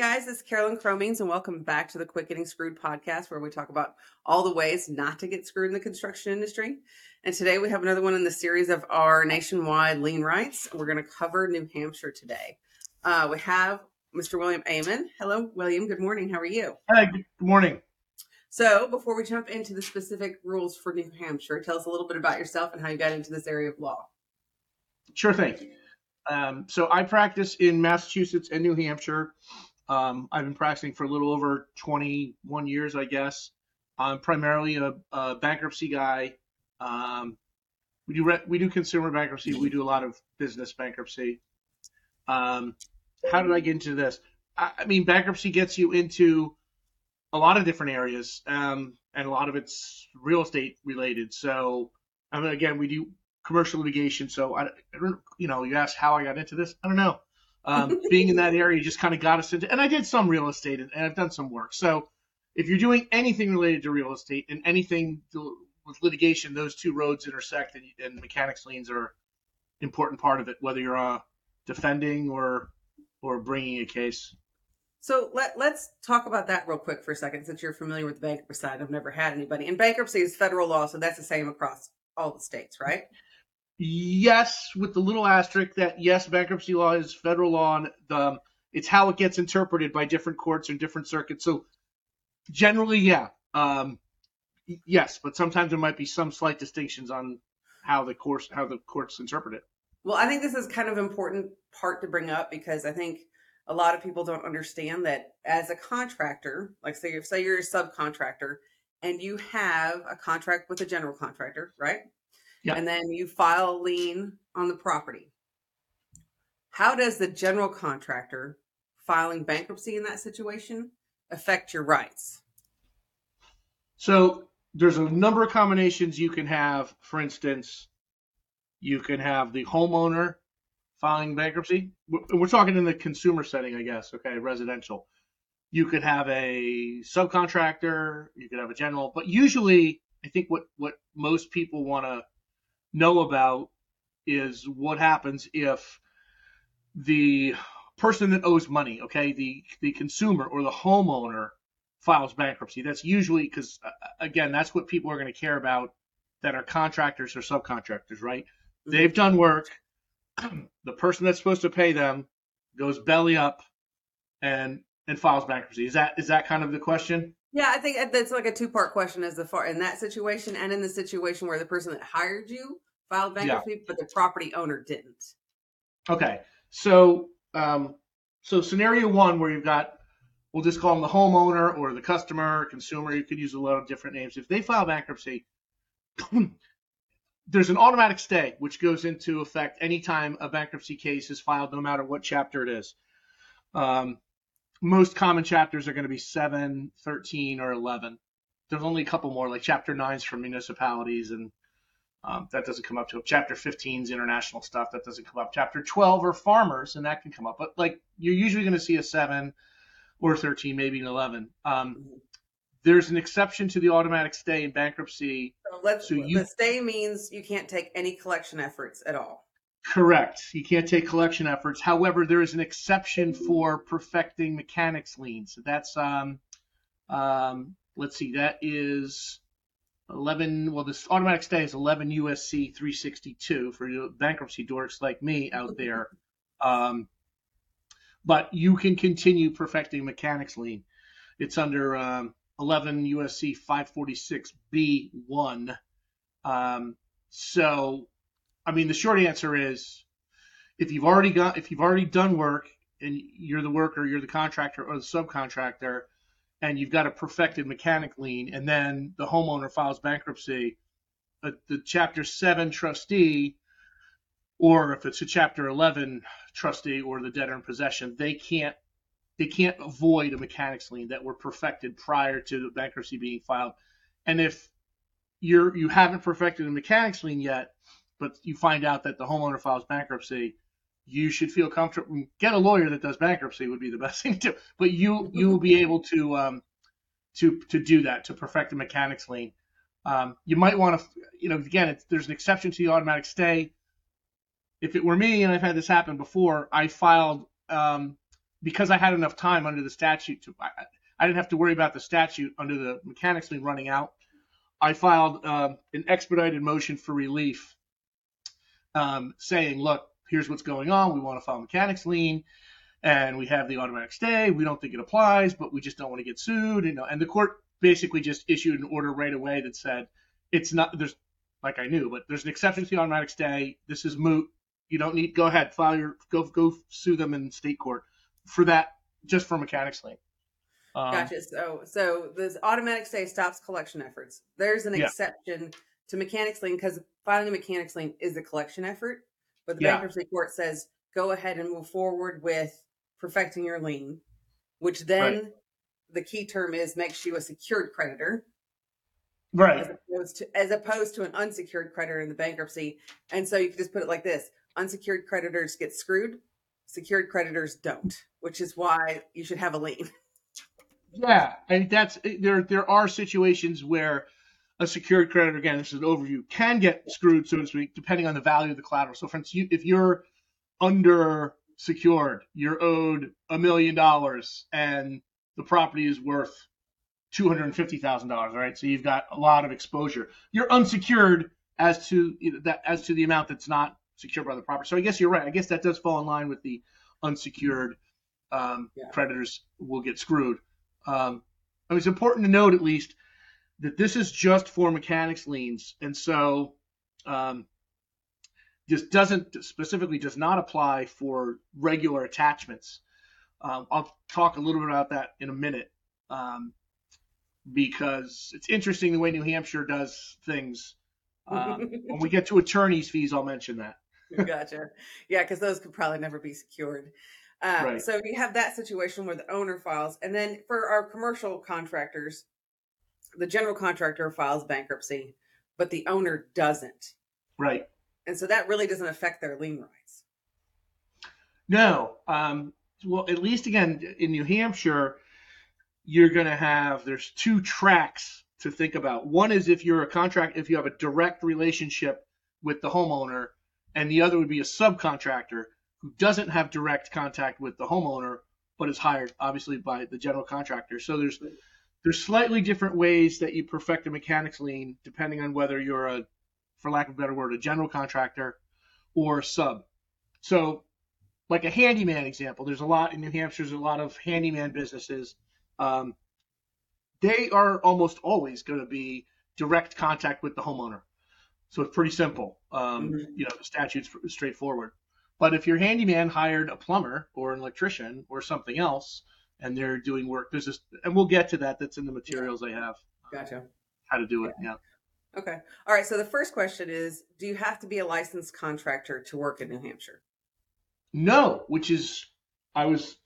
guys, it's Karalynn Cromeens, and welcome back to the Quit Getting Screwed podcast, where we talk about all the ways not to get screwed in the construction industry. And today we have another one in the series of our nationwide lien rights. We're going to cover New Hampshire today. Uh, we have Mr. William Amann. Hello, William. Good morning. How are you? Hi, good morning. So, before we jump into the specific rules for New Hampshire, tell us a little bit about yourself and how you got into this area of law. Sure thing. Um, so, I practice in Massachusetts and New Hampshire. Um, I've been practicing for a little over 21 years, I guess. I'm primarily a, a bankruptcy guy. Um, we do re- we do consumer bankruptcy. We do a lot of business bankruptcy. Um, how did I get into this? I, I, mean, bankruptcy gets you into a lot of different areas, um, and a lot of it's real estate related. So, I mean, again, we do commercial litigation. So, I, I don't, you know, you asked how I got into this. I don't know um, being in that area just kind of got us into, and I did some real estate and, and I've done some work. So if you're doing anything related to real estate and anything to, with litigation, those two roads intersect and, and mechanics liens are important part of it, whether you're uh, defending or or bringing a case. So let, let's talk about that real quick for a second, since you're familiar with the bankruptcy side. I've never had anybody. And bankruptcy is federal law, so that's the same across all the states, right? Yes, with the little asterisk that yes, bankruptcy law is federal law, and the, it's how it gets interpreted by different courts and different circuits. So generally, yeah, um, yes, but sometimes there might be some slight distinctions on how the course how the courts interpret it. Well, I think this is kind of important part to bring up because I think a lot of people don't understand that as a contractor, like say say you're a subcontractor and you have a contract with a general contractor, right? Yeah. And then you file a lien on the property. How does the general contractor filing bankruptcy in that situation affect your rights? So there's a number of combinations you can have. For instance, you can have the homeowner filing bankruptcy. We're talking in the consumer setting, I guess, okay, residential. You could have a subcontractor, you could have a general, but usually I think what, what most people want to know about is what happens if the person that owes money, okay, the the consumer or the homeowner files bankruptcy. That's usually because uh, again, that's what people are going to care about that are contractors or subcontractors, right? Mm-hmm. They've done work. the person that's supposed to pay them goes belly up and and files bankruptcy. Is that is that kind of the question? Yeah, I think that's like a two part question as the far in that situation and in the situation where the person that hired you filed bankruptcy, yeah. but the property owner didn't. Okay, so um, so scenario one where you've got we'll just call them the homeowner or the customer, consumer. You could use a lot of different names. If they file bankruptcy, there's an automatic stay which goes into effect anytime a bankruptcy case is filed, no matter what chapter it is. Um, most common chapters are going to be 7, 13, or 11. There's only a couple more, like chapter 9s for municipalities, and um, that doesn't come up to Chapter 15 is international stuff. That doesn't come up. Chapter 12 are farmers, and that can come up. But like you're usually going to see a 7 or 13, maybe an 11. Um, there's an exception to the automatic stay in bankruptcy. So, let's, so you, the stay means you can't take any collection efforts at all. Correct. You can't take collection efforts. However, there is an exception for perfecting mechanics liens. That's um, um, let's see, that is 11. Well, this automatic stay is 11 USC 362 for bankruptcy dorks like me out there. Um, but you can continue perfecting mechanics lien. It's under um, 11 USC 546B1. Um, so I mean, the short answer is if you've already got if you've already done work and you're the worker, you're the contractor or the subcontractor, and you've got a perfected mechanic lien, and then the homeowner files bankruptcy, uh, the Chapter Seven trustee, or if it's a Chapter Eleven trustee or the debtor in possession, they can't they can't avoid a mechanics lien that were perfected prior to the bankruptcy being filed. And if you're you haven't perfected a mechanics lien yet, but you find out that the homeowner files bankruptcy, you should feel comfortable. Get a lawyer that does bankruptcy would be the best thing to. Do. But you you will be able to um, to to do that to perfect the mechanics lien. Um, you might want to, you know, again, there's an exception to the automatic stay. If it were me, and I've had this happen before, I filed um, because I had enough time under the statute to, I, I didn't have to worry about the statute under the mechanics lien running out. I filed um, an expedited motion for relief um, saying, look, here's what's going on. We want to file mechanics lien and we have the automatic stay. We don't think it applies, but we just don't want to get sued. You know, and the court basically just issued an order right away that said it's not there's like I knew, but there's an exception to the automatic stay. This is moot. You don't need go ahead, file your go go sue them in state court for that just for mechanics lien. Um, gotcha. So so this automatic stay stops collection efforts. There's an yeah. exception to mechanics lien because filing a mechanics lien is a collection effort, but the yeah. bankruptcy court says go ahead and move forward with perfecting your lien, which then right. the key term is makes you a secured creditor. Right. As opposed to as opposed to an unsecured creditor in the bankruptcy. And so you can just put it like this. Unsecured creditors get screwed, secured creditors don't, which is why you should have a lien. Yeah, and that's eh, there. There are situations where a secured creditor, again, this is an overview, can get screwed, so to speak, depending on the value of the collateral. So, for instance, if you're under secured, you're owed a million dollars, and the property is worth two hundred and fifty thousand dollars. Right, so you've got a lot of exposure. You're unsecured as to you know, that as to the amount that's not secured by the property. So I guess you're right. I guess that does fall in line with the unsecured um, yeah. creditors will get screwed. Um, it's important to note at least that this is just for mechanics liens, and so um, this doesn't specifically does not apply for regular attachments. Um, I'll talk a little bit about that in a minute um, because it's interesting the way New Hampshire does things. Um, when we get to attorneys' fees, I'll mention that. gotcha. Yeah, because those could probably never be secured. Uh, right. So you have that situation where the owner files, and then for our commercial contractors, the general contractor files bankruptcy, but the owner doesn't. Right. And so that really doesn't affect their lien rights. No. Um, well, at least again in New Hampshire, you're going to have there's two tracks to think about. One is if you're a contract, if you have a direct relationship with the homeowner, and the other would be a subcontractor who doesn't have direct contact with the homeowner but is hired obviously by the general contractor. So there's there's slightly different ways that you perfect a mechanics lien depending on whether you're a for lack of a better word a general contractor or a sub. So like a handyman example, there's a lot in New Hampshire. There's a lot of handyman businesses. Um, they are almost always going to be direct contact with the homeowner. So it's pretty simple. Um, mm-hmm. You know, the statute's straightforward. But if your handyman hired a plumber or an electrician or something else, and they're doing work, there's this, and we'll get to that. That's in the materials I have. Gotcha. How to do it? Yeah. yeah. Okay. All right. So the first question is: Do you have to be a licensed contractor to work in New Hampshire? No, which is I was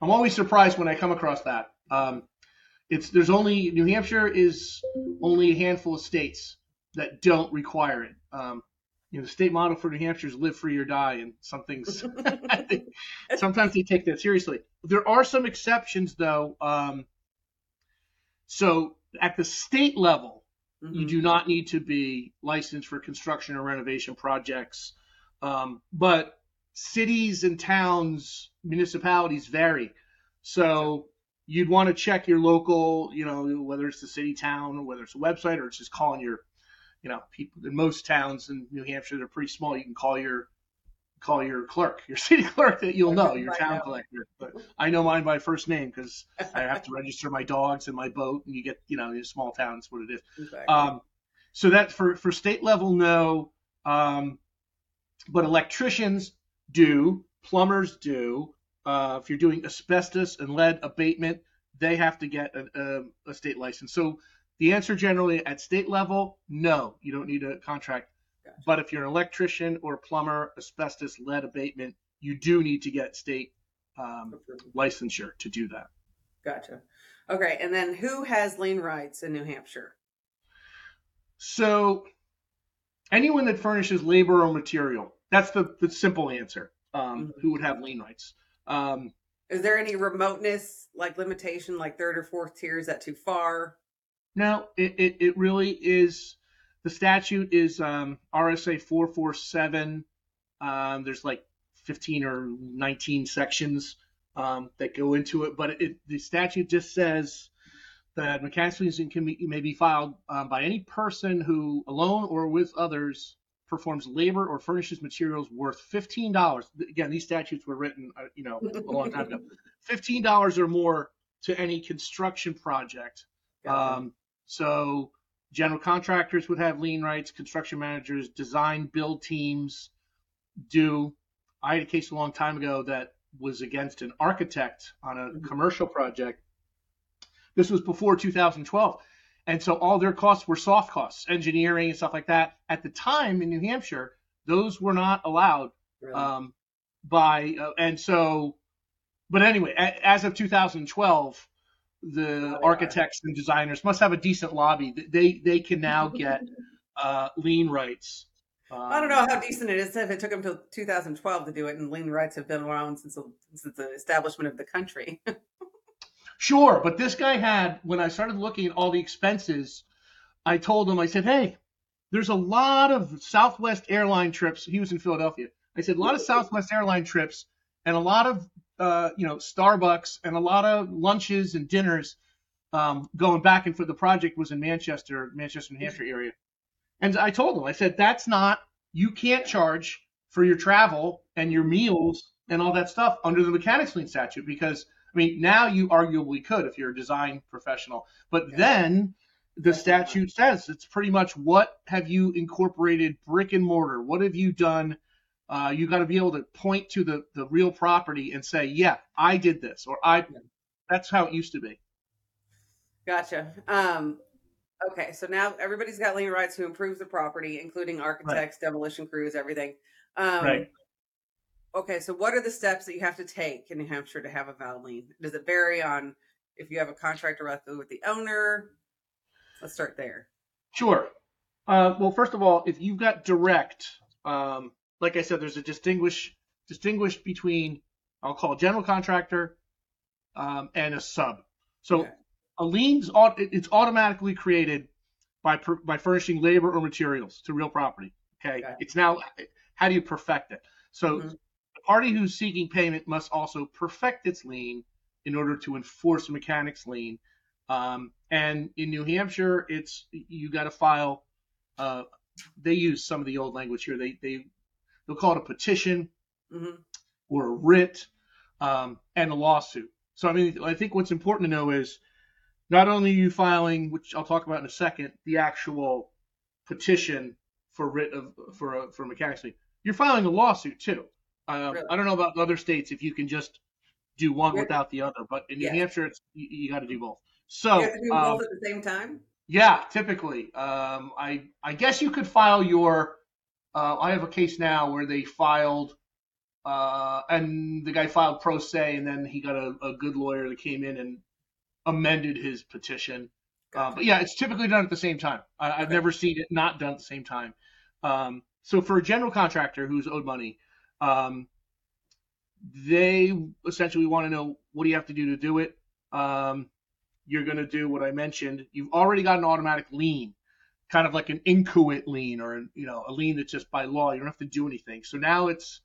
I'm always surprised when I come across that. Um, it's there's only New Hampshire is only a handful of states that don't require it. Um, you know, the state motto for New Hampshire is live free or die, and some things I think sometimes they take that seriously. There are some exceptions though. Um, so at the state level, mm-hmm. you do not need to be licensed for construction or renovation projects, um, but cities and towns, municipalities vary. So you'd want to check your local, you know, whether it's the city, town, or whether it's a website, or it's just calling your you know, people in most towns in New Hampshire they're pretty small. You can call your call your clerk, your city clerk that you'll know, your town collector. But I know mine by first name because I have to register my dogs and my boat, and you get, you know, in small towns what it is. Exactly. Um, so that for for state level, no. Um, but electricians do, plumbers do. Uh, if you're doing asbestos and lead abatement, they have to get a, a, a state license. So the answer generally at state level, no, you don't need a contract. Gotcha. But if you're an electrician or a plumber, asbestos, lead abatement, you do need to get state um, licensure to do that. Gotcha. Okay, and then who has lien rights in New Hampshire? So, anyone that furnishes labor or material. That's the, the simple answer. Um, mm-hmm. Who would have lien rights? Um, Is there any remoteness, like limitation, like third or fourth tier? Is that too far? No, it, it, it really is. The statute is um, RSA 447. Um, there's like 15 or 19 sections. um, that go into it, but it, the statute just says that mechanics liens can be, may be filed um, by any person who, alone or with others, performs labor or furnishes materials worth fifteen dollars. Again, these statutes were written, uh, you know, a long time ago. Fifteen dollars or more to any construction project. Gotcha. Um, so general contractors would have lien rights, construction managers, design build teams do. I had a case a long time ago that was against an architect on a Mhm. commercial project. This was before 2012. And so all their costs were soft costs, engineering and stuff like that. At the time in New Hampshire, those were not allowed Really? um, by uh, and so but anyway a, as of 2012 the are. architects and designers must have a decent lobby they they can now get uh, lien rights um, I don't know how decent it is if it took them till 2012 to do it, and lien rights have been around since the, since the establishment of the country. sure but this guy had when i started looking at all the expenses i told him i said hey there's a lot of southwest airline trips he was in philadelphia i said a lot of southwest airline trips and a lot of uh, you know starbucks and a lot of lunches and dinners um, going back and forth the project was in manchester manchester new hampshire area and i told him i said that's not you can't charge for your travel and your meals and all that stuff under the mechanics lien statute because I mean, now you arguably could if you're a design professional, but Yeah. then the statute says it's pretty much what have you incorporated brick and mortar? What have you done? Uh, you got to be able to point to the, the real property and say, yeah, I did this, or I. That's how it used to be. Gotcha. Um, okay, so now everybody's got lien rights who improves the property, including architects, demolition crews, everything. Um, Right. Okay, so what are the steps that you have to take in New Hampshire to have a valid lien? Does it vary on if you have a contract directly with the owner? Let's start there. Sure. Uh, well, first of all, if you've got direct, um, like I said, there's a distinguish distinguish between I'll call a general contractor um, and a sub. So Okay. a lien's it's automatically created by by furnishing labor or materials to real property. Okay. Okay. It's now how do you perfect it? So Mhm. the party who's seeking payment must also perfect its lien in order to enforce a mechanics lien. Um, and in New Hampshire, it's you got to file. Uh, they use some of the old language here. They they they'll call it a petition hmm or a writ um, and a lawsuit. So I mean, I think what's important to know is not only are you filing, which I'll talk about in a second, the actual petition for writ of for a for a mechanics. You're filing a lawsuit too. Um, Really? I don't know about other states if you can just do one Yeah. without the other, but in New Yeah. Hampshire, it's, you, you got to do both. So you have to do um, both at the same time. yeah, typically. Um, I I guess you could file your. Uh, I have a case now where they filed, uh, and the guy filed pro se, and then he got a, a good lawyer that came in and amended his petition. Uh, but yeah, it's typically done at the same time. I, I've Okay. never seen it not done at the same time. Um, so for a general contractor who's owed money, um, they essentially want to know what do you have to do to do it. Um, you're going to do what I mentioned. You've already got an automatic lien, kind of like an inchoate lien or you know a lien that's just by law. You don't have to do anything. So now it's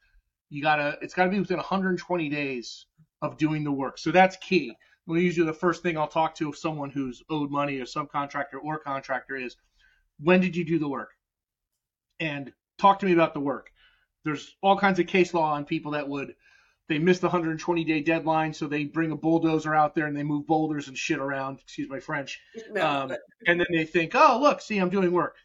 you gotta it's got to be within 120 days of doing the work. So that's key. Well, usually the first thing I'll talk to someone who's owed money, a subcontractor or contractor, is when did you do the work? And talk to me about the work. There's all kinds of case law on people that would they missed the 120 day deadline, so they bring a bulldozer out there and they move boulders and shit around. Excuse my French. No, um, but And then they think, oh look, see, I'm doing work.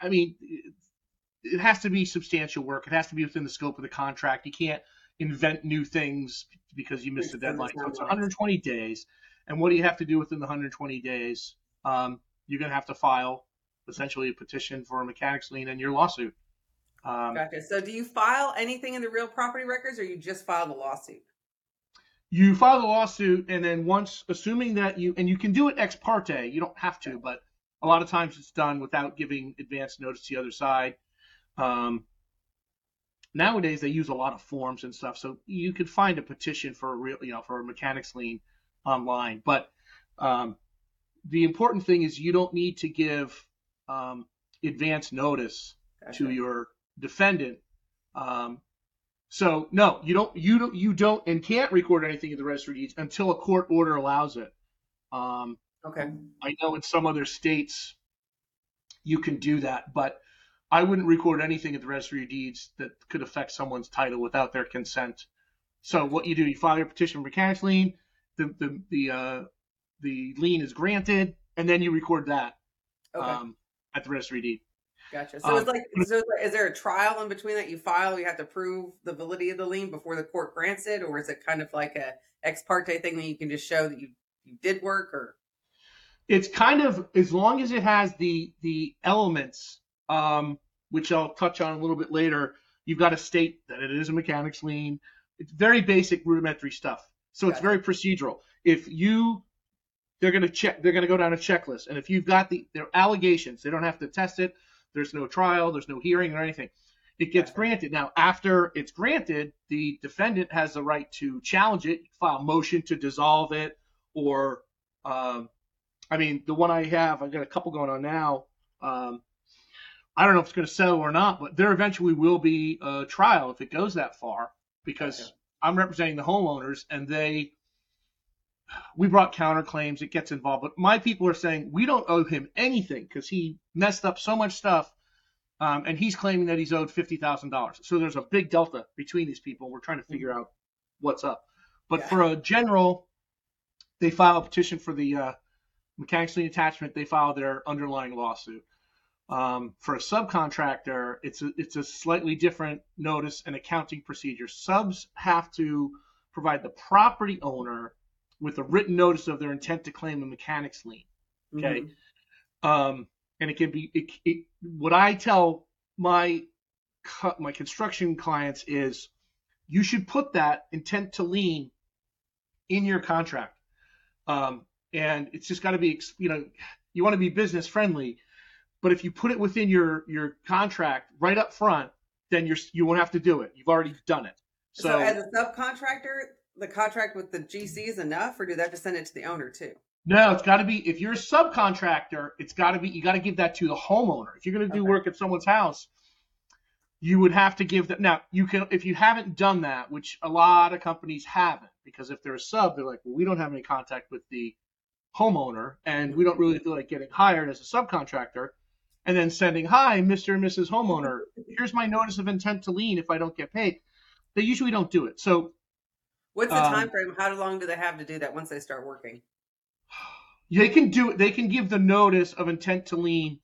I mean, it- has to be substantial work. It has to be within the scope of the contract. You can't invent new things because you missed the deadline. So it's 120 days. And what do you have to do within the 120 days? Um, you're going to have to file essentially a petition for a mechanics lien and your lawsuit. Um, gotcha. So, do you file anything in the real property records, or you just file the lawsuit? you file the lawsuit, and then once, assuming that you, and you can do it ex parte, you don't have to, but a lot of times it's done without giving advance notice to the other side. Um, nowadays they use a lot of forms and stuff, so you could find a petition for a real, you know, for a mechanics lien online. But um, the important thing is you don't need to give um, advance notice Gotcha. to your defendant. Um, So no, you don't, you don't, you don't, and can't record anything at the registry of deeds until a court order allows it. Um, Okay. I know in some other states you can do that, but I wouldn't record anything at the registry of deeds that could affect someone's title without their consent. So what you do, you file your petition for mechanics lien, the the the uh, the lien is granted, and then you record that Okay. um, at the registry deed. Gotcha. So Um, it's like, so is there a trial in between that you file? You have to prove the validity of the lien before the court grants it, or is it kind of like a ex parte thing that you can just show that you you did work? Or It's kind of as long as it has the the elements, um, which I'll touch on a little bit later. You've got to state that it is a mechanics lien. It's very basic, rudimentary stuff. So it's very procedural. If you they're going to check they're going to go down a checklist and if you've got the their allegations they don't have to test it there's no trial there's no hearing or anything. It gets granted. Now after it's granted the defendant has the right to challenge it file a motion to dissolve it or um, i mean the one i have i've got a couple going on now um, i don't know if it's going to settle or not but there eventually will be a trial if it goes that far because i'm representing the homeowners and they we brought counterclaims. It gets involved, but my people are saying we don't owe him anything because he messed up so much stuff, um, and he's claiming that he's owed fifty thousand dollars. So there's a big delta between these people. We're trying to figure out what's up. But Yeah. for a general, they file a petition for the uh, mechanics lien attachment. They file their underlying lawsuit. Um, for a subcontractor, it's a, it's a slightly different notice and accounting procedure. Subs have to provide the property owner with a written notice of their intent to claim a mechanics lien. Okay. Mhm. Um, and it can be it, it, what I tell my my construction clients is you should put that intent to lien in your contract. Um, and it's just got to be you know you want to be business friendly, but if you put it within your your contract right up front, then you're you won't have to do it. You've already done it. So, So, as a subcontractor, the contract with the GC is enough, or do they have to send it to the owner too? No, it's got to be if you're a subcontractor, it's got to be you got to give that to the homeowner. If you're going to do Okay. work at someone's house, you would have to give that. Now, you can if you haven't done that, which a lot of companies haven't, because if they're a sub, they're like, well, we don't have any contact with the homeowner, and we don't really feel like getting hired as a subcontractor, and then sending, hi, Mr. and Mrs. Homeowner, here's my notice of intent to lien if I don't get paid. They usually don't do it. So What's the Um, time frame? How long do they have to do that once they start working? They can do it. They can give the notice of intent to lien.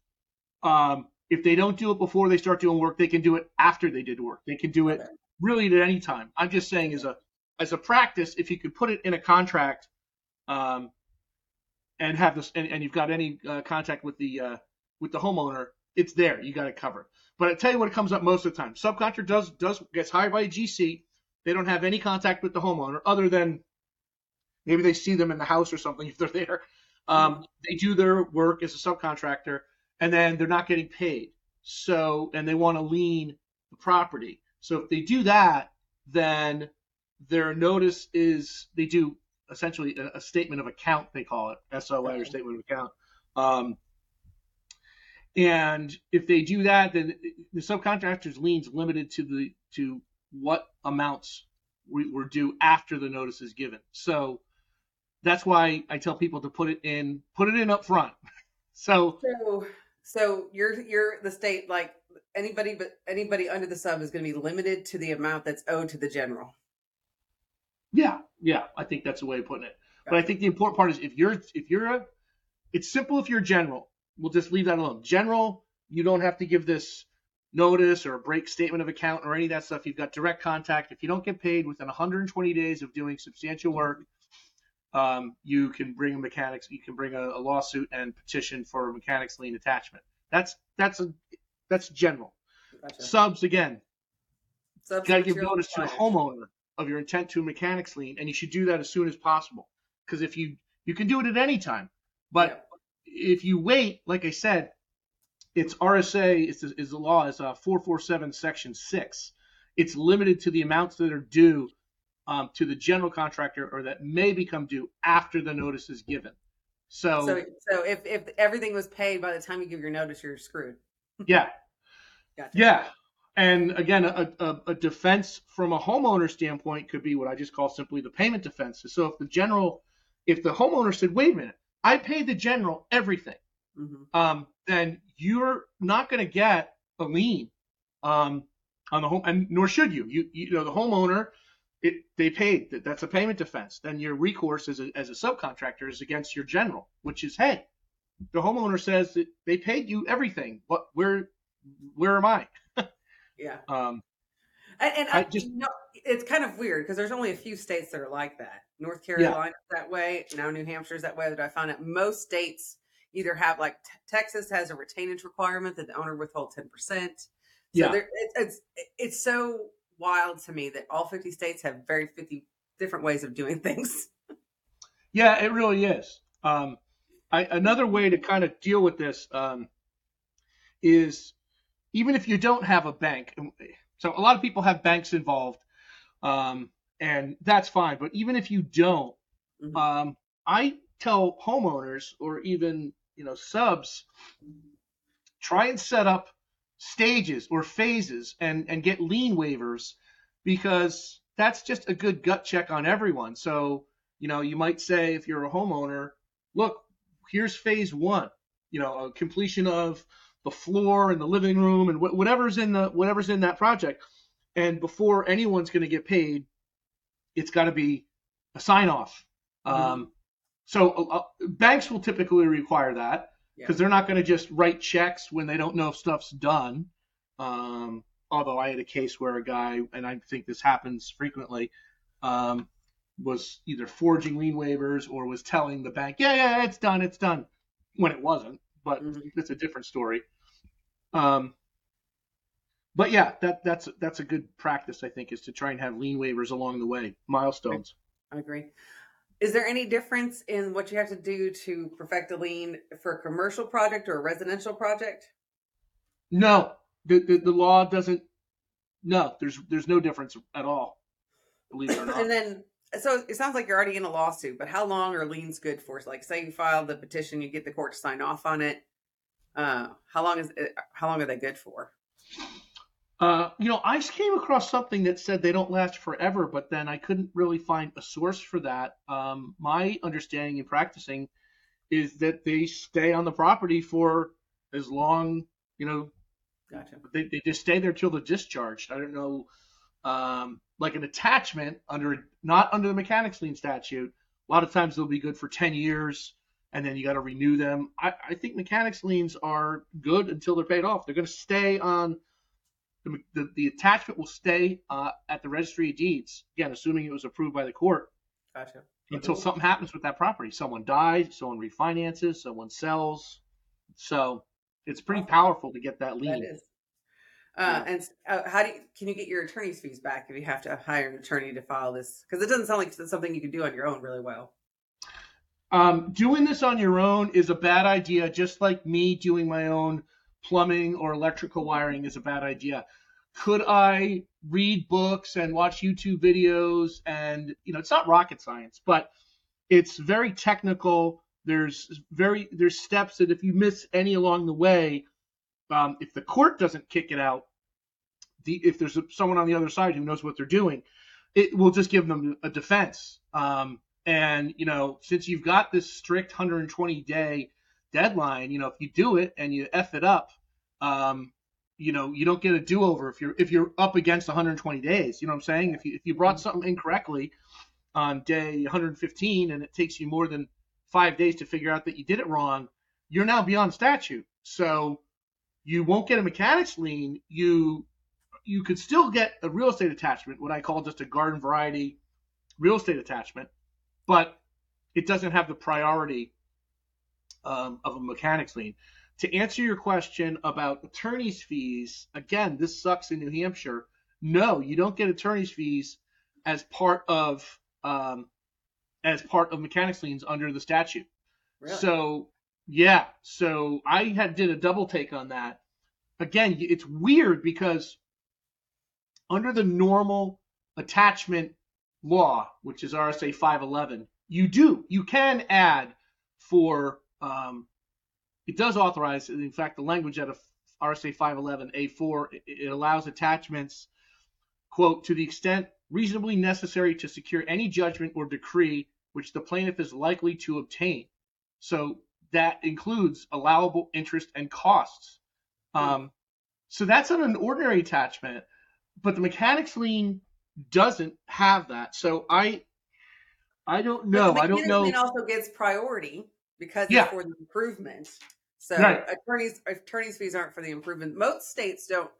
Um, if they don't do it before they start doing work, they can do it after they did work. They can do it Okay. really at any time. I'm just saying, as a as a practice, if you could put it in a contract, um, and have this, and, and you've got any uh, contact with the uh, with the homeowner, it's there. You got it covered. But I tell you what, it comes up most of the time. Subcontractor does does gets hired by a GC. They don't have any contact with the homeowner other than maybe they see them in the house or something if they're there. Um, they do their work as a subcontractor, and then they're not getting paid. So, and they want to lien the property. So if they do that, then their notice is they do essentially a, a statement of account. They call it SOA or statement of account. Um, and if they do that, then the subcontractor's liens limited to the to what amounts we were due after the notice is given. So that's why I tell people to put it in put it in up front. So So, so you're you're the state like anybody but anybody under the sub is going to be limited to the amount that's owed to the general. yeah, yeah, I think that's the way of putting it. But I think the important part is if you're if you're a it's simple if you're general. We'll just leave that alone. General, you don't have to give this notice or a break statement of account or any of that stuff. You've got direct contact. If you don't get paid within 120 days of doing substantial work, um, you can bring a mechanics. You can bring a, a lawsuit and petition for a mechanics lien attachment. That's that's a that's general. Gotcha. Subs again, Subs you got to give notice to the homeowner of your intent to a mechanics lien, and you should do that as soon as possible. Because if you you can do it at any time, but if you wait, like I said, it's RSA is the, is the law is uh, 447 section six. It's limited to the amounts that are due um, to the general contractor or that may become due after the notice is given. So, So, so if if everything was paid by the time you give your notice, you're screwed. yeah, Gotcha. yeah, And again, a, a, a, defense from a homeowner standpoint could be what I just call simply the payment defense. So if the general, if the homeowner said, wait a minute, I paid the general everything, mm-hmm. um, then you're not going to get a lien um, on the home, and nor should you. You, you know, the homeowner, it, they paid. That, That's a payment defense. Then your recourse as a, as a subcontractor is against your general, which is, hey, the homeowner says that they paid you everything. What, where, where am I? Yeah. Um, and, and I, I, just you know, it's kind of weird because there's only a few states that are like that. North Carolina yeah. that way. Now New Hampshire's that way. That I found that most states either have like t- Texas has a retainage requirement that the owner withhold ten percent. So yeah. There, it, it's it's so wild to me that all 50 states have very 50 different ways of doing things. Yeah, it really is. Um, I, another way to kind of deal with this um, is even if you don't have a bank, so a lot of people have banks involved, um, and that's fine. But even if you don't, mm-hmm. um, I tell homeowners or even you know subs, try and set up stages or phases and and get lien waivers because that's just a good gut check on everyone. So you know you might say if you're a homeowner, look, here's phase one, you know, a completion of the floor and the living room and wh- whatever's in the whatever's in that project. And before anyone's going to get paid, it's got to be a sign off. Mm-hmm. Um, so uh, uh, banks will typically require that because yeah. they're not going to just write checks when they don't know if stuff's done. Um, although I had a case where a guy, and I think this happens frequently, um, was either forging lien waivers or was telling the bank, yeah, yeah, it's done, it's done, when it wasn't but mm-hmm. it's a different story. Um, but yeah, that that's that's a good practice, I think, is to try and have lien waivers along the way, milestones. I agree. Is there any difference in what you have to do to perfect a lien for a commercial project or a residential project? No, the the, the law doesn't. No, there's there's no difference at all. Believe it or not. and then so it sounds like you're already in a lawsuit, but how long are liens good for? Like, say you file the petition, you get the court to sign off on it. Uh, how long is it, how long are they good for? Uh, you know, I came across something that said they don't last forever, but then I couldn't really find a source for that. Um, my understanding in practicing is that they stay on the property for as long, you know, gotcha. they, they just stay there till they're discharged. I don't know. Um, like an attachment under not under the mechanics lien statute. A lot of times they'll be good for 10 years and then you got to renew them. I, I, think mechanics liens are good until they're paid off. They're going to stay on the, the, the attachment will stay uh, at the registry of deeds again, assuming it was approved by the court. Gotcha. Until something happens with that property, someone dies, someone refinances, someone sells. So it's pretty powerful to get that lien. That is. Uh, and uh, how do you, can you get your attorney's fees back if you have to hire an attorney to file this? Because it doesn't sound like it's something you can do on your own really well. Um, doing this on your own is a bad idea, just like me doing my own plumbing or electrical wiring is a bad idea. Could I read books and watch YouTube videos? And you know, it's not rocket science, but it's very technical. There's very there's steps that if you miss any along the way, um, if the court doesn't kick it out, the, if there's someone on the other side who knows what they're doing, it will just give them a defense. Um, and you know, since you've got this strict 120 day deadline, you know, if you do it and you f it up, um, you know, you don't get a do over if you're if you're up against 120 days. You know what I'm saying? If you if you brought mm-hmm. something incorrectly on day 115 and it takes you more than five days to figure out that you did it wrong, you're now beyond statute. So you won't get a mechanics lien. You you could still get a real estate attachment, what I call just a garden variety real estate attachment, but it doesn't have the priority um, of a mechanics lien. To answer your question about attorney's fees, again, this sucks in New Hampshire. No, you don't get attorney's fees as part of um, as part of mechanics liens under the statute. Really? So yeah, so I had did a double take on that. Again, it's weird because under the normal attachment law, which is RSA 511, you do you can add for um, it does authorize. In fact, the language out of RSA 511A4. It, allows attachments, quote, to the extent reasonably necessary to secure any judgment or decree which the plaintiff is likely to obtain. So that includes allowable interest and costs. Um, so that's an ordinary attachment, but the mechanics lien doesn't have that. So I I don't know. I don't know. Lien also gets priority because Yeah. it's for the improvement. So Right. attorneys attorneys fees aren't for the improvement. Most states don't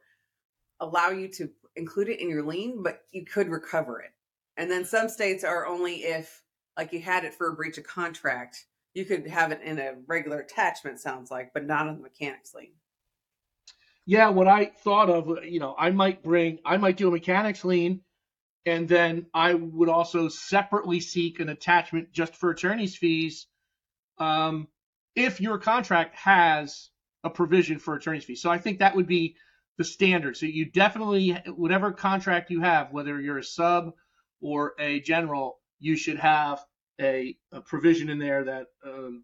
allow you to include it in your lien, but you could recover it. And then some states are only if like you had it for a breach of contract, you could have it in a regular attachment sounds like, but not on the mechanics lien. Yeah, what I thought of, you know, I might bring, I might do a mechanics lien, and then I would also separately seek an attachment just for attorney's fees, um, if your contract has a provision for attorney's fees. So I think that would be the standard. So you definitely, whatever contract you have, whether you're a sub or a general, you should have a, a provision in there that um,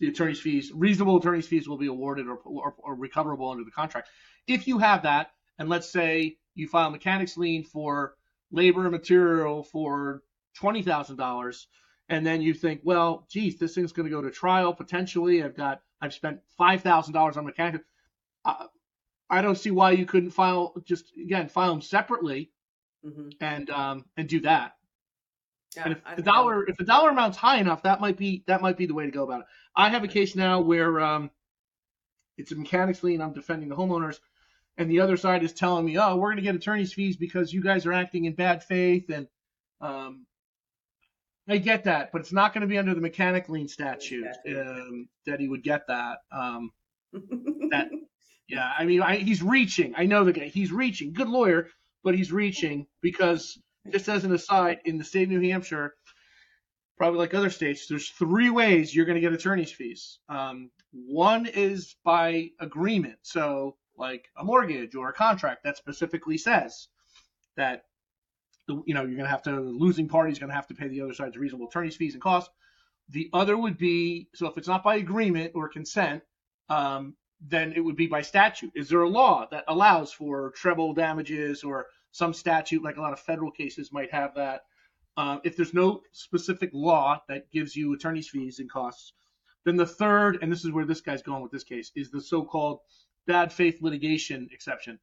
the attorney's fees, reasonable attorney's fees will be awarded or, or, or recoverable under the contract. If you have that, and let's say you file a mechanics lien for labor and material for twenty thousand dollars, and then you think, well, geez, this thing's going to go to trial potentially. I've got, I've spent five thousand dollars on mechanics. Uh, I don't see why you couldn't file just again file them separately hmm and um, and do that. Yeah, And if I- the dollar if the dollar amount's high enough, that might be that might be the way to go about it. I have a case now where um, it's a mechanics lien. I'm defending the homeowners, and the other side is telling me, "Oh, we're going to get attorney's fees because you guys are acting in bad faith." And um, I get that, but it's not going to be under the mechanic lien statute um, that he would get that. Um, that yeah, I mean, I, he's reaching. I know the guy. He's reaching. Good lawyer, but he's reaching because just as an aside, in the state of New Hampshire, probably like other states, there's three ways you're going to get attorney's fees. Um, one is by agreement, so like a mortgage or a contract that specifically says that the- you know you're going to have to the losing party's going to have to pay the other side's reasonable attorney's fees and costs. The other would be so if it's not by agreement or consent, um, then it would be by statute. Is there a law that allows for treble damages or some statute, like a lot of federal cases might have that? Uh, if there's no specific law that gives you attorney's fees and costs, then the third, and this is where this guy's going with this case, is the so-called bad faith litigation exception.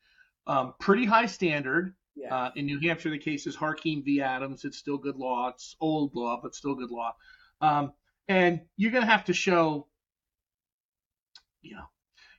Um, pretty high standard. Yeah. Uh, in New Hampshire, the case is Harkeem v. Adams. It's still good law. It's old law, but still good law. Um, and you're going to have to show, you know,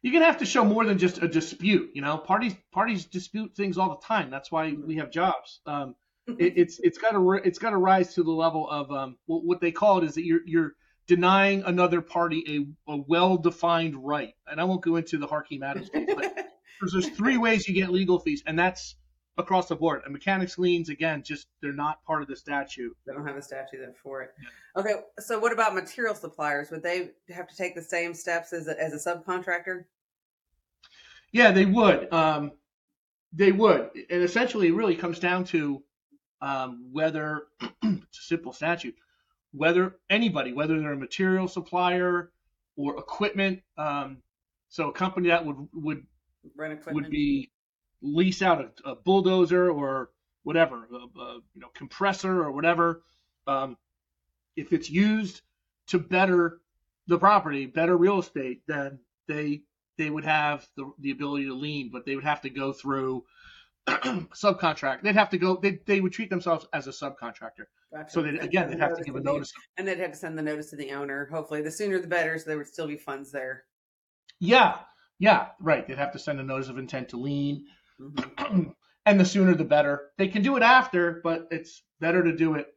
you're going to have to show more than just a dispute. You know, parties parties dispute things all the time. That's why we have jobs. Um, it, it's it's got to it's got to rise to the level of um, what, what they call it is that you're you're denying another party a, a well-defined right. And I won't go into the Harkeem Adams case, but there's, there's three ways you get legal fees, and that's across the board. And mechanics liens, again, just they're not part of the statute. They don't have a statute that for it. Okay, so what about material suppliers? Would they have to take the same steps as a, as a subcontractor? Yeah, they would. Um, they would. And essentially, it really comes down to um, whether it's a simple statute, whether anybody, whether they're a material supplier or equipment. Um, so a company that would would Rent equipment. would be lease out a, a bulldozer or whatever, a, a, you know, compressor or whatever. Um, if it's used to better the property, better real estate, then they they would have the, the ability to lien, but they would have to go through subcontract. They'd have to go. They they would treat themselves as a subcontractor. Gotcha. So they, again, they'd have to give a notice. And they'd have to send the notice to the owner. Hopefully, the sooner the better, so there would still be funds there. Yeah, yeah, right. They'd have to send a notice of intent to lien. Mhm. and the sooner the better. They can do it after, but it's better to do it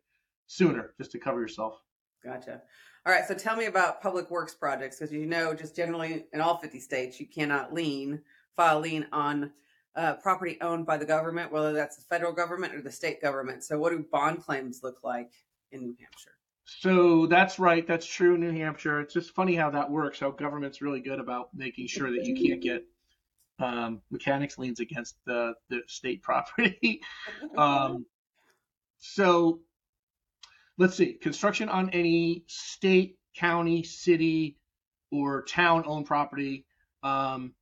sooner just to cover yourself. Gotcha. All right, so tell me about public works projects because you know, just generally in all 50 states, you cannot lien, file lien on uh, property owned by the government, whether that's the federal government or the state government. So, what do bond claims look like in New Hampshire? So that's right. That's true in New Hampshire. It's just funny how that works, how government's really good about making sure that you can't get um, mechanics liens against the, the state property. um, so let's see. Construction on any state, county, city, or town owned property. Um,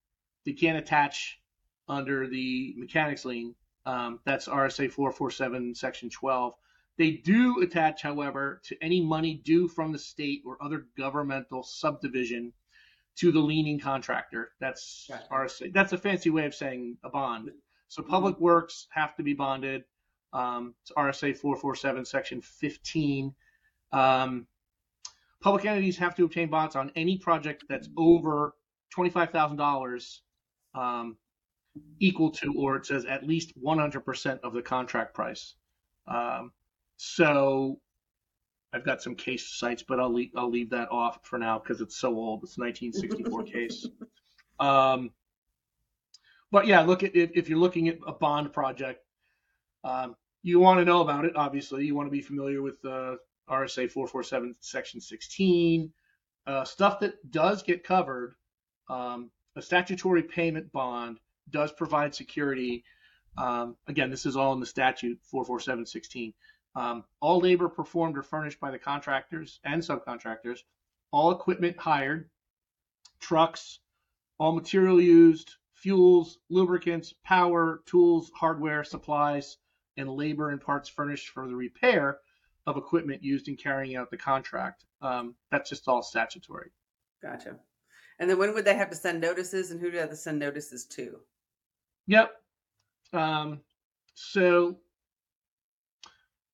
they can't attach under the mechanics lien. Um, that's RSA 447, section 12. They do attach, however, to any money due from the state or other governmental subdivision to the leaning contractor. That's Gotcha. RSA. That's a fancy way of saying a bond. So public works have to be bonded. Um, it's RSA 447, section 15. Um, public entities have to obtain bonds on any project that's over $25,000 um, equal to, or it says at least 100% of the contract price. Um, so I've got some case cites, but I'll leave, I'll leave that off for now because it's so old. It's 1964 case. Um, but yeah, look at if, if you're looking at a bond project, um, you want to know about it. Obviously, you want to be familiar with uh, RSA 447 Section 16 uh, stuff that does get covered. Um, a statutory payment bond does provide security. Um, again, this is all in the statute 44716. Um, all labor performed or furnished by the contractors and subcontractors, all equipment hired, trucks, all material used, fuels, lubricants, power, tools, hardware, supplies, and labor and parts furnished for the repair of equipment used in carrying out the contract. Um, that's just all statutory. Gotcha. And then when would they have to send notices, and who do they have to send notices to? Yep. Um, so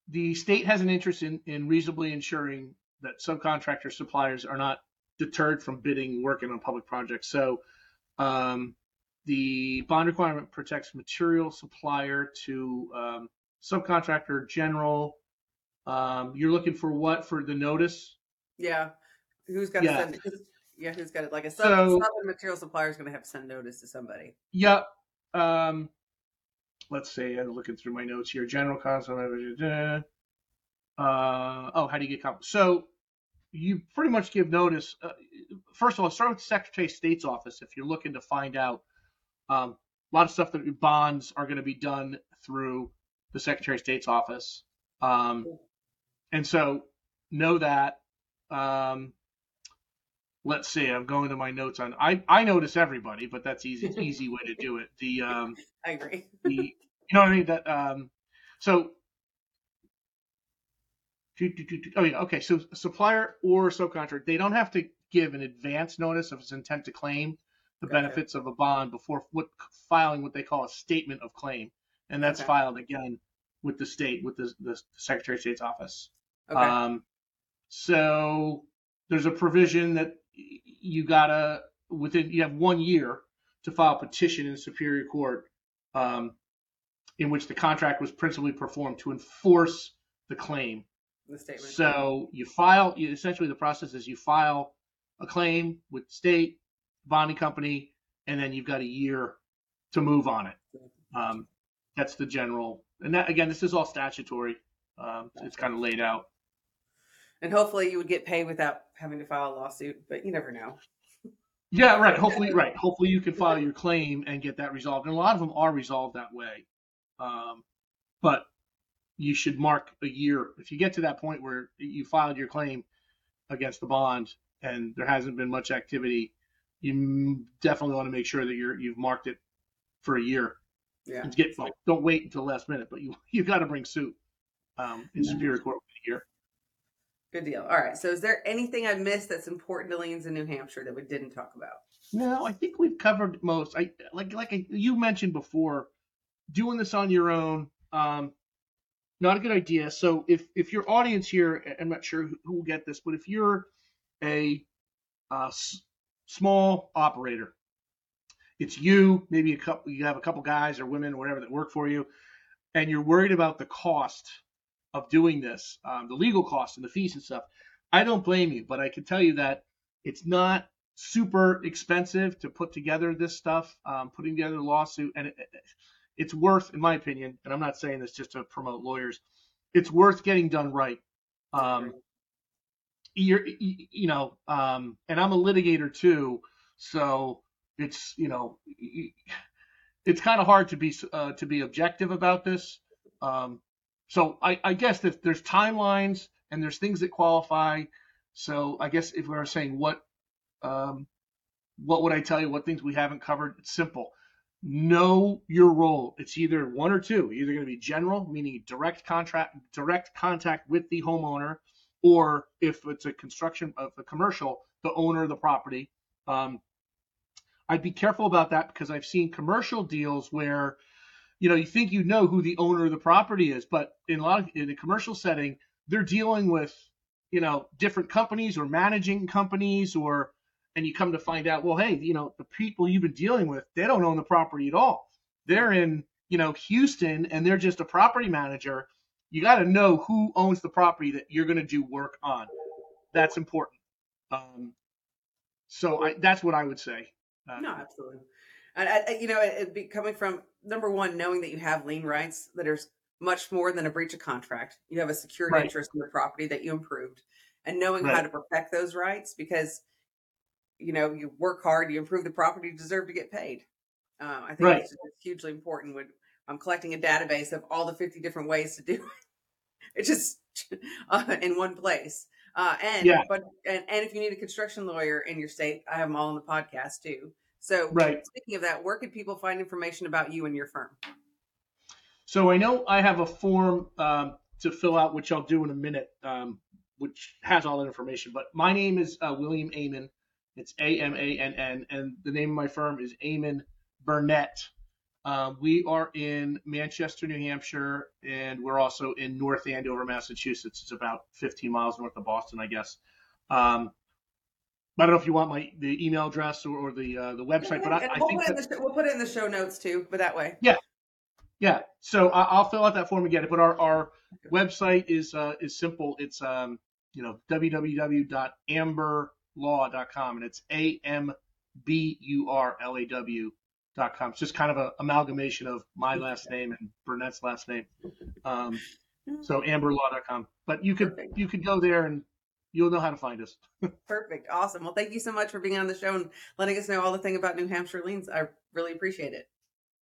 the state has an interest in, in reasonably ensuring that subcontractor suppliers are not deterred from bidding working on public projects. So um, the bond requirement protects material supplier to um, subcontractor general. Um, you're looking for what for the notice? Yeah, who's got to Yeah. send it? Yeah, who's got it? Like a sub, So- sub material supplier is going to have to send notice to somebody. Yep. Um, let's see. I'm looking through my notes here. General counsel. Uh, oh, how do you get comp? So you pretty much give notice. Uh, first of all, start with the Secretary of State's office if you're looking to find out. Um, a lot of stuff that bonds are going to be done through the Secretary of State's office. Um, and so know that. Um, let's see. I'm going to my notes on. I I notice everybody, but that's easy easy way to do it. The um, I agree. the you know what I mean that um so oh yeah okay so supplier or subcontractor they don't have to give an advance notice of its intent to claim the Gotcha. benefits of a bond before what filing what they call a statement of claim and that's Okay. filed again with the state with the, the secretary of state's office Okay. um, so there's a provision that you gotta within you have one year to file a petition in Superior Court um, in which the contract was principally performed to enforce the claim. the statement. So you file. You, essentially, the process is you file a claim with state bonding company, and then you've got a year to move on it. Um, that's the general. And that again, this is all statutory. Um, it's kind of laid out. And hopefully you would get paid without having to file a lawsuit, but you never know. Yeah, right. Hopefully, right. Hopefully, you can file your claim and get that resolved. And a lot of them are resolved that way. Um, but you should mark a year. If you get to that point where you filed your claim against the bond and there hasn't been much activity, you definitely want to make sure that you're you've marked it for a year. Yeah. And get like, don't wait until last minute, but you you got to bring suit um, in Superior Court within a year. Good deal. All right. So is there anything I missed that's important to liens in New Hampshire that we didn't talk about? No, I think we've covered most. I like like I, you mentioned before, doing this on your own, um, not a good idea. So if if your audience here, I'm not sure who, will get this, but if you're a small operator, it's you, maybe a couple, you have a couple guys or women or whatever that work for you, and you're worried about the cost of doing this, um, the legal costs and the fees and stuff. I don't blame you, but I can tell you that it's not super expensive to put together this stuff, um, putting together a lawsuit, and it, it's worth, in my opinion, and I'm not saying this just to promote lawyers, it's worth getting done right. Um, you're, you know, um, and I'm a litigator too, so it's, you know, it's kind of hard to be uh, to be objective about this. Um, so I, I guess that there's timelines and there's things that qualify. So I guess if we were saying what um, what would I tell you? What things we haven't covered? It's simple. Know your role. It's either one or two. Either going to be general, meaning direct contract, direct contact with the homeowner, or if it's a construction of a commercial, the owner of the property. Um, I'd be careful about that because I've seen commercial deals where, you know, you think you know who the owner of the property is, but in a lot of in a commercial setting, they're dealing with, you know, different companies or managing companies or and you come to find out, well, hey, you know, the people you've been dealing with, they don't own the property at all. They're in, you know, Houston and they're just a property manager. You got to know who owns the property that you're going to do work on. That's important. Um, so I, that's what I would say. Uh, no, absolutely. And I, you know, it, be coming from number one, knowing that you have lien rights that are much more than a breach of contract. You have a secured right. interest in the property that you improved, and knowing right. how to protect those rights because you know, you work hard, you improve the property, you deserve to get paid. Um, I think right. it's, hugely important when I'm collecting a database of all the 50 different ways to do it. It's just uh, in one place. Uh, and yeah. but and, and if you need a construction lawyer in your state, I have them all on the podcast too. So right. speaking of that, where can people find information about you and your firm? So I know I have a form um, to fill out, which I'll do in a minute, um, which has all that information. But my name is uh, William Amann. It's A M A N N, and the name of my firm is Amann Burnett. Uh, we are in Manchester, New Hampshire, and we're also in North Andover, Massachusetts. It's about 15 miles north of Boston, I guess. Um, I don't know if you want my the email address or, or the uh, the website, but I, we'll I think that, the, we'll put it in the show notes too. But that way, yeah, yeah. So I, will fill out that form and get it. But our our website is uh, is simple. It's um, you know www.amber law.com, and it's a m b u r l a w dot com. It's just kind of an amalgamation of my last name and Burnett's last name. Um, so amburlaw.com. But you could you could go there and you'll know how to find us. Perfect. Awesome. Well, thank you so much for being on the show and letting us know all the thing about New Hampshire liens. I really appreciate it.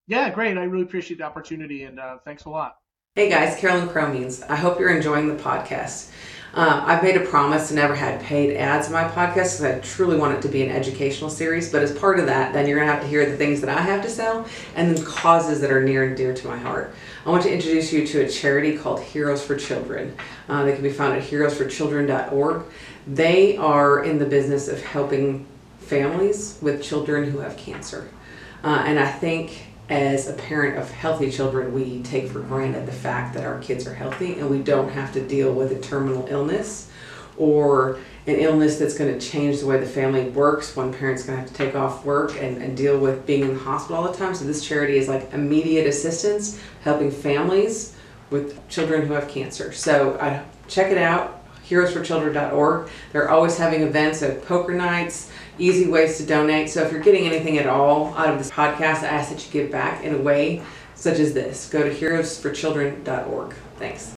Yeah, great. I really appreciate the opportunity and uh, thanks a lot. Hey guys, Karalynn Cromeens. I hope you're enjoying the podcast. Um, I've made a promise to never had paid ads in my podcast because I truly want it to be an educational series. But as part of that, then you're going to have to hear the things that I have to sell and causes that are near and dear to my heart. I want to introduce you to a charity called Heroes for Children. Uh, they can be found at heroesforchildren.org. They are in the business of helping families with children who have cancer. Uh, and I think as a parent of healthy children, we take for granted the fact that our kids are healthy and we don't have to deal with a terminal illness or an illness that's going to change the way the family works. One parent's going to have to take off work and, and deal with being in the hospital all the time. So, this charity is like immediate assistance, helping families with children who have cancer. So, I, check it out heroesforchildren.org. They're always having events at poker nights easy ways to donate. So if you're getting anything at all out of this podcast, I ask that you give back in a way such as this. Go to heroesforchildren.org. Thanks.